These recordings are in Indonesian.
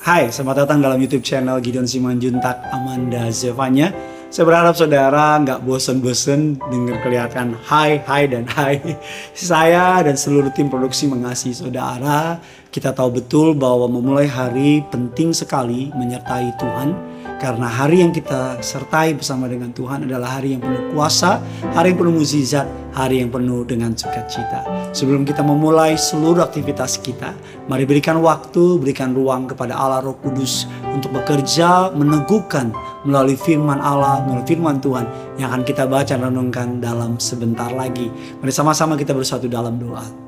Hai, selamat datang dalam YouTube channel Gideon Simanjuntak Amanda Zevanya. Saya berharap saudara nggak bosen-bosen dengan kelihatan hai, hai, dan hai. Saya dan seluruh tim produksi mengasihi saudara. Kita tahu betul bahwa memulai hari penting sekali menyertai Tuhan karena hari yang kita sertai bersama dengan Tuhan adalah hari yang penuh kuasa, hari yang penuh mukjizat, hari yang penuh dengan sukacita. Sebelum kita memulai seluruh aktivitas kita, mari berikan waktu, berikan ruang kepada Allah Roh Kudus untuk bekerja, meneguhkan melalui firman Allah, melalui firman Tuhan yang akan kita baca dan renungkan dalam sebentar lagi. Mari sama-sama kita bersatu dalam doa.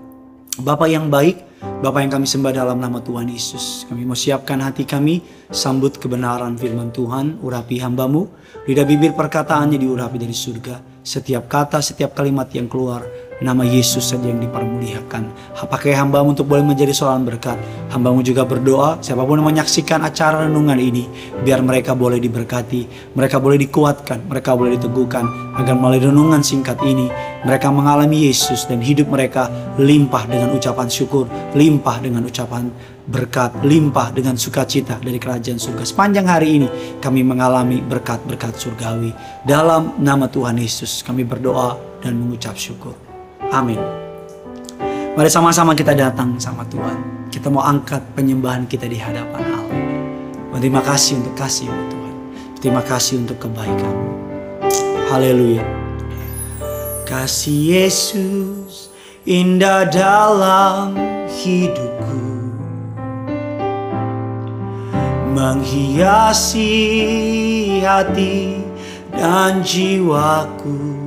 Bapak yang baik, Bapak yang kami sembah dalam nama Tuhan Yesus. Kami mau siapkan hati kami, sambut kebenaran firman Tuhan, urapi hambamu. Lidah bibir perkataannya diurapi dari surga. Setiap kata, setiap kalimat yang keluar, nama Yesus saja yang dipermuliakan. Pakai hambamu untuk boleh menjadi seorang berkat. Hambamu juga berdoa, siapa pun yang menyaksikan acara renungan ini, biar mereka boleh diberkati, mereka boleh dikuatkan, mereka boleh diteguhkan, agar melalui renungan singkat ini, mereka mengalami Yesus dan hidup mereka limpah dengan ucapan syukur, limpah dengan ucapan berkat, limpah dengan sukacita dari kerajaan surga. Sepanjang hari ini kami mengalami berkat-berkat surgawi. Dalam nama Tuhan Yesus kami berdoa dan mengucap syukur. Amin. Mari sama-sama kita datang sama Tuhan. Kita mau angkat penyembahan kita di hadapan Allah. Terima kasih untuk kasih-Mu Tuhan. Terima kasih untuk kebaikan. Haleluya. Kasih Yesus indah dalam hidupku. Menghiasi hati dan jiwaku.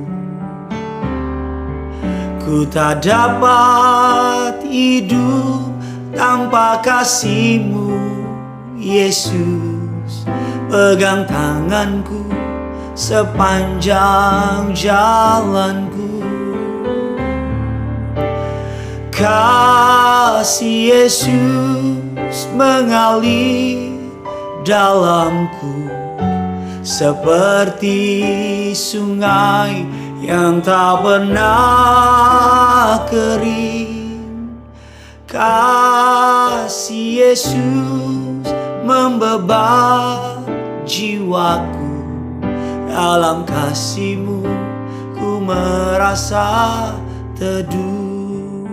Ku tak dapat hidup tanpa kasihmu Yesus. Pegang tanganku sepanjang jalanku. Kasih Yesus mengalir dalamku. Seperti sungai yang tak pernah kering. Kasih Yesus membebas jiwaku. Dalam kasihmu ku merasa teduh.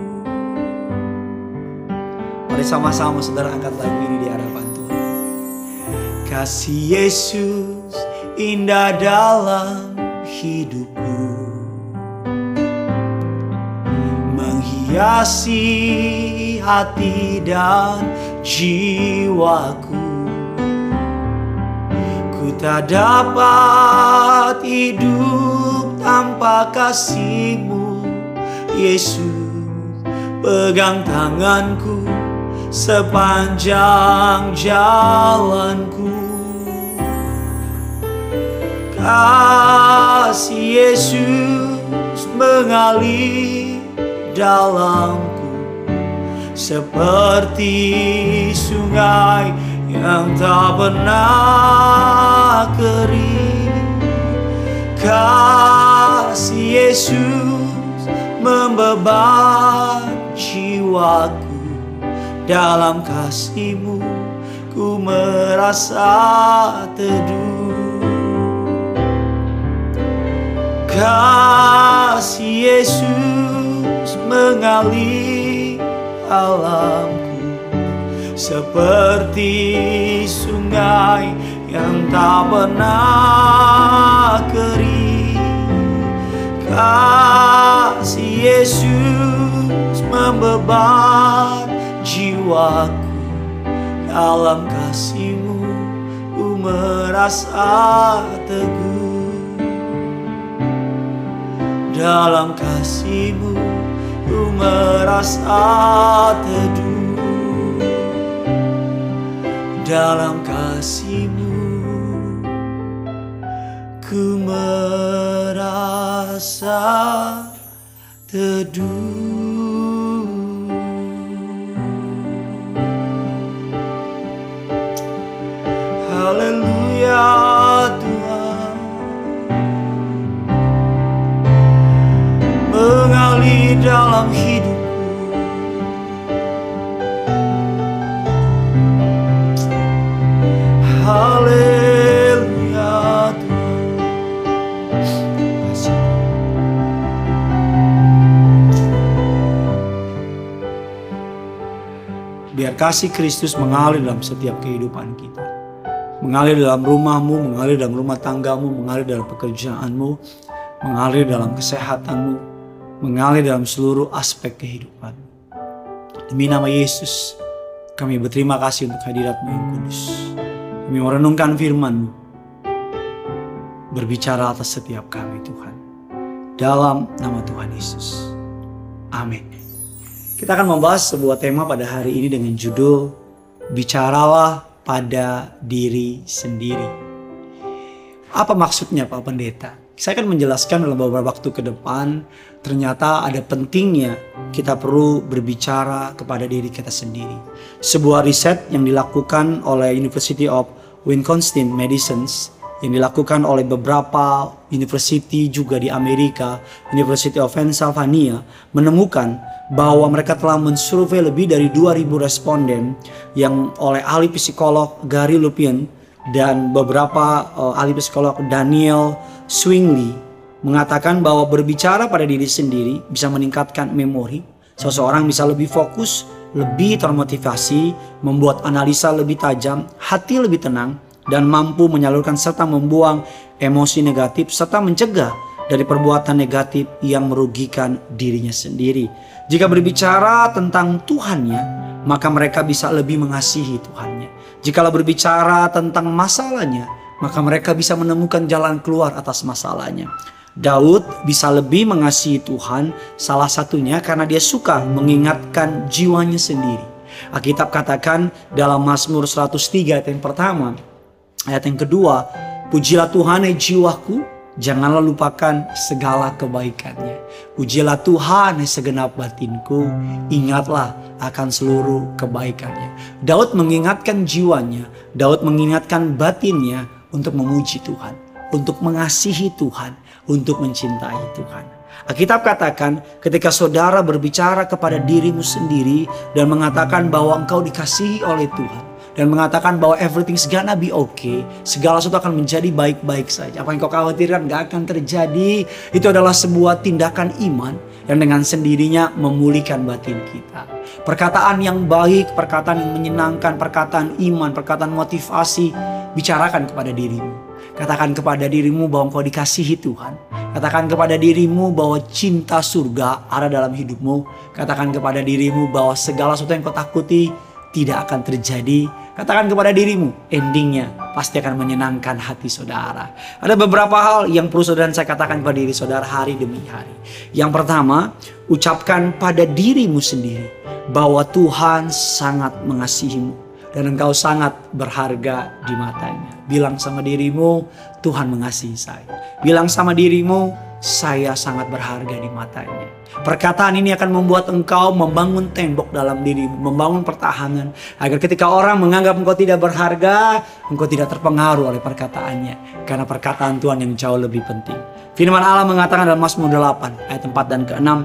Mari sama-sama saudara angkat lagu ini di hadapan Tuhan. Kasih Yesus indah dalam hidupku menghiasi hati dan jiwaku. Ku tak dapat hidup tanpa kasihmu Yesus. Pegang tanganku sepanjang jalanku. Kasih Yesus mengalir dalamku seperti sungai yang tak pernah kering. Kasih Yesus membebas jiwaku dalam kasihmu ku merasa teduh. Kasih Yesus mengalir alamku. Seperti sungai yang tak pernah kering. Kasih Yesus membebas jiwaku. Dalam kasihmu ku merasa teguh. Dalam kasihmu ku merasa teduh dalam kasihmu. Ku merasa teduh dalam hidupku Haleluya Biar kasih Kristus mengalir dalam setiap kehidupan kita. Mengalir dalam rumahmu, mengalir dalam rumah tanggamu, mengalir dalam pekerjaanmu, mengalir dalam kesehatanmu, mengalir dalam seluruh aspek kehidupan. Demi nama Yesus, kami berterima kasih untuk hadiratmu yang kudus. Kami merenungkan firman berbicara atas setiap kami Tuhan. Dalam nama Tuhan Yesus. Amin. Kita akan membahas sebuah tema pada hari ini dengan judul Bicaralah pada diri sendiri. Apa maksudnya Pak Pendeta? Saya akan menjelaskan dalam beberapa waktu ke depan ternyata ada pentingnya kita perlu berbicara kepada diri kita sendiri. Sebuah riset yang dilakukan oleh University of Wisconsin Medicine yang dilakukan oleh beberapa university juga di Amerika, University of Pennsylvania, menemukan bahwa mereka telah mensurvei lebih dari 2000 responden yang oleh ahli psikolog Gary Lupien dan beberapa uh, ahli psikolog Daniel Swingley mengatakan bahwa berbicara pada diri sendiri bisa meningkatkan memori. Seseorang bisa lebih fokus, lebih termotivasi, membuat analisa lebih tajam, hati lebih tenang, dan mampu menyalurkan serta membuang emosi negatif serta mencegah dari perbuatan negatif yang merugikan dirinya sendiri. Jika berbicara tentang Tuhannya, maka mereka bisa lebih mengasihi Tuhannya. Jikalau berbicara tentang masalahnya, maka mereka bisa menemukan jalan keluar atas masalahnya. Daud bisa lebih mengasihi Tuhan, salah satunya karena dia suka mengingatkan jiwanya sendiri. Alkitab katakan dalam Mazmur 103 ayat yang pertama, Ayat yang kedua, pujilah Tuhan hai jiwaku, janganlah lupakan segala kebaikannya. Pujilah Tuhan segenap batinku, ingatlah akan seluruh kebaikannya. Daud mengingatkan jiwanya, Daud mengingatkan batinnya untuk memuji Tuhan, untuk mengasihi Tuhan, untuk mencintai Tuhan. Alkitab katakan ketika saudara berbicara kepada dirimu sendiri dan mengatakan bahwa engkau dikasihi oleh Tuhan dan mengatakan bahwa everything's gonna be okay. Segala sesuatu akan menjadi baik-baik saja. Apa yang kau khawatirkan gak akan terjadi. Itu adalah sebuah tindakan iman yang dengan sendirinya memulihkan batin kita. Perkataan yang baik, perkataan yang menyenangkan, perkataan iman, perkataan motivasi, bicarakan kepada dirimu. Katakan kepada dirimu bahwa engkau dikasihi Tuhan. Katakan kepada dirimu bahwa cinta surga ada dalam hidupmu. Katakan kepada dirimu bahwa segala sesuatu yang kau takuti tidak akan terjadi. Katakan kepada dirimu, endingnya pasti akan menyenangkan hati saudara. Ada beberapa hal yang perlu saudara saya katakan kepada diri saudara hari demi hari. Yang pertama, ucapkan pada dirimu sendiri bahwa Tuhan sangat mengasihimu dan engkau sangat berharga di matanya. Bilang sama dirimu, Tuhan mengasihi saya. Bilang sama dirimu, saya sangat berharga di matanya. Perkataan ini akan membuat engkau membangun tembok dalam dirimu, membangun pertahanan agar ketika orang menganggap engkau tidak berharga, engkau tidak terpengaruh oleh perkataannya karena perkataan Tuhan yang jauh lebih penting. Firman Allah mengatakan dalam Mazmur 8 ayat 4 dan ke-6,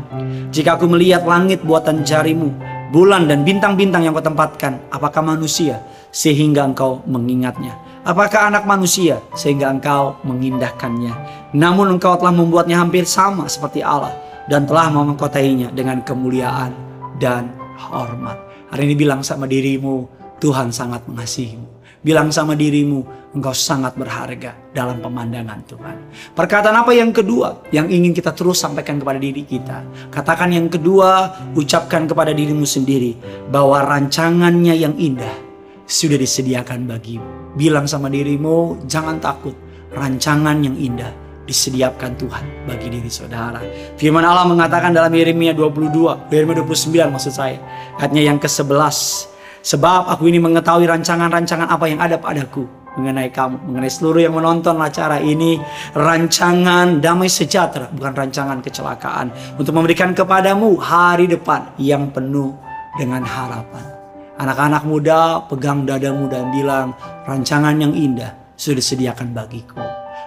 "Jika aku melihat langit buatan jarimu, bulan dan bintang-bintang yang kau tempatkan, apakah manusia sehingga engkau mengingatnya?" Apakah anak manusia sehingga engkau mengindahkannya? Namun engkau telah membuatnya hampir sama seperti Allah dan telah memengkotainya dengan kemuliaan dan hormat. Hari ini bilang sama dirimu, Tuhan sangat mengasihimu. Bilang sama dirimu, engkau sangat berharga dalam pemandangan Tuhan. Perkataan apa yang kedua yang ingin kita terus sampaikan kepada diri kita? Katakan yang kedua, ucapkan kepada dirimu sendiri bahwa rancangannya yang indah sudah disediakan bagimu. Bilang sama dirimu, jangan takut. Rancangan yang indah disediakan Tuhan bagi diri saudara. Firman Allah mengatakan dalam Yeremia 22, Yeremia 29 maksud saya. Ayatnya yang ke-11. Sebab aku ini mengetahui rancangan-rancangan apa yang ada padaku mengenai kamu, mengenai seluruh yang menonton acara ini, rancangan damai sejahtera, bukan rancangan kecelakaan, untuk memberikan kepadamu hari depan yang penuh dengan harapan. Anak-anak muda pegang dadamu dan bilang, rancangan yang indah sudah disediakan bagiku.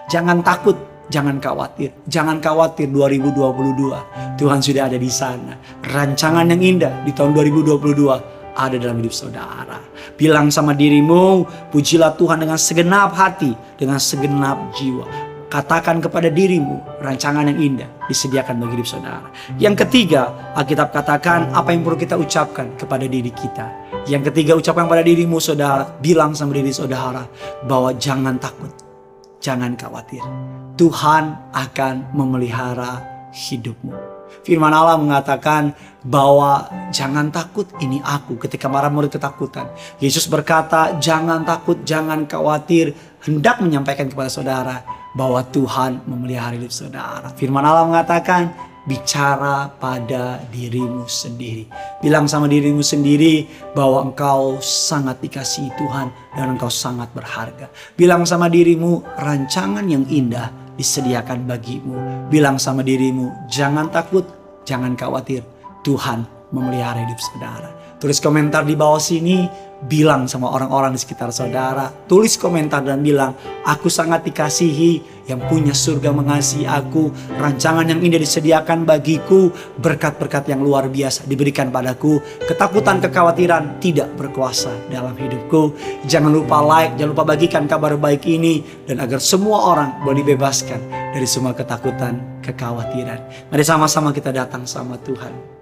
Jangan takut, jangan khawatir. Jangan khawatir 2022, Tuhan sudah ada di sana. Rancangan yang indah di tahun 2022 ada dalam hidup saudara. Bilang sama dirimu, pujilah Tuhan dengan segenap hati, dengan segenap jiwa. Katakan kepada dirimu, rancangan yang indah disediakan bagi hidup saudara. Yang ketiga, Alkitab katakan apa yang perlu kita ucapkan kepada diri kita, Yang ketiga ucapkan pada dirimu saudara, bilang sama diri saudara bahwa jangan takut, jangan khawatir. Tuhan akan memelihara hidupmu. Firman Allah mengatakan bahwa jangan takut ini aku ketika marah murid ketakutan. Yesus berkata jangan takut, jangan khawatir. Hendak menyampaikan kepada saudara bahwa Tuhan memelihara hidup saudara. Firman Allah mengatakan bicara pada dirimu sendiri. Bilang sama dirimu sendiri bahwa engkau sangat dikasihi Tuhan dan engkau sangat berharga. Bilang sama dirimu rancangan yang indah disediakan bagimu. Bilang sama dirimu, jangan takut, jangan khawatir. Tuhan memelihara hidup saudara. Tulis komentar di bawah sini, bilang sama orang-orang di sekitar saudara. Tulis komentar dan bilang, aku sangat dikasihi, yang punya surga mengasihi aku. Rancangan yang indah disediakan bagiku, berkat-berkat yang luar biasa diberikan padaku. Ketakutan, kekhawatiran tidak berkuasa dalam hidupku. Jangan lupa like, jangan lupa bagikan kabar baik ini. Dan agar semua orang boleh dibebaskan dari semua ketakutan, kekhawatiran. Mari sama-sama kita datang sama Tuhan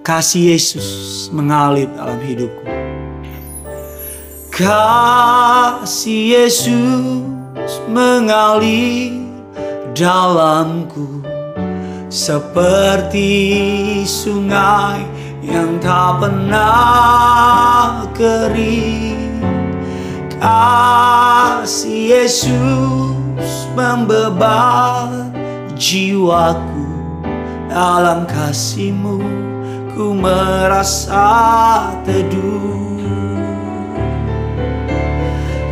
kasih Yesus mengalir dalam hidupku. Kasih Yesus mengalir dalamku seperti sungai yang tak pernah kering. Kasih Yesus membebat jiwaku dalam kasihmu ku merasa teduh.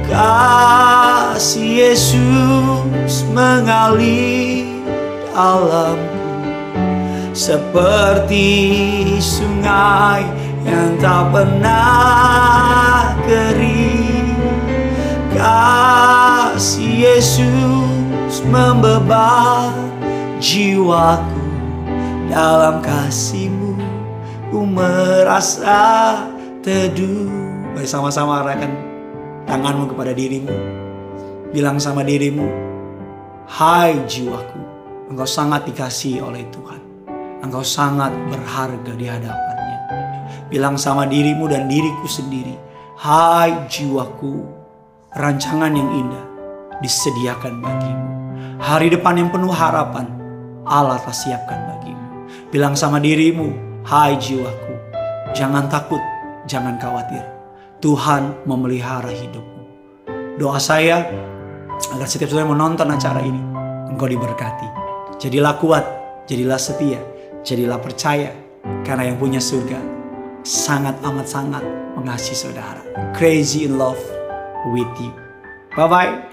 Kasih Yesus mengalir dalamku Seperti sungai yang tak pernah kering. Kasih Yesus membebat jiwaku dalam kasihmu ku merasa teduh. Mari sama-sama arahkan tanganmu kepada dirimu. Bilang sama dirimu, Hai jiwaku, engkau sangat dikasihi oleh Tuhan. Engkau sangat berharga di hadapannya. Bilang sama dirimu dan diriku sendiri, Hai jiwaku, rancangan yang indah disediakan bagimu. Hari depan yang penuh harapan, Allah telah siapkan bagimu. Bilang sama dirimu, Hai jiwaku, jangan takut, jangan khawatir. Tuhan memelihara hidupmu. Doa saya agar setiap saudara menonton acara ini, engkau diberkati. Jadilah kuat, jadilah setia, jadilah percaya. Karena yang punya surga sangat amat sangat mengasihi saudara. Crazy in love with you. Bye-bye.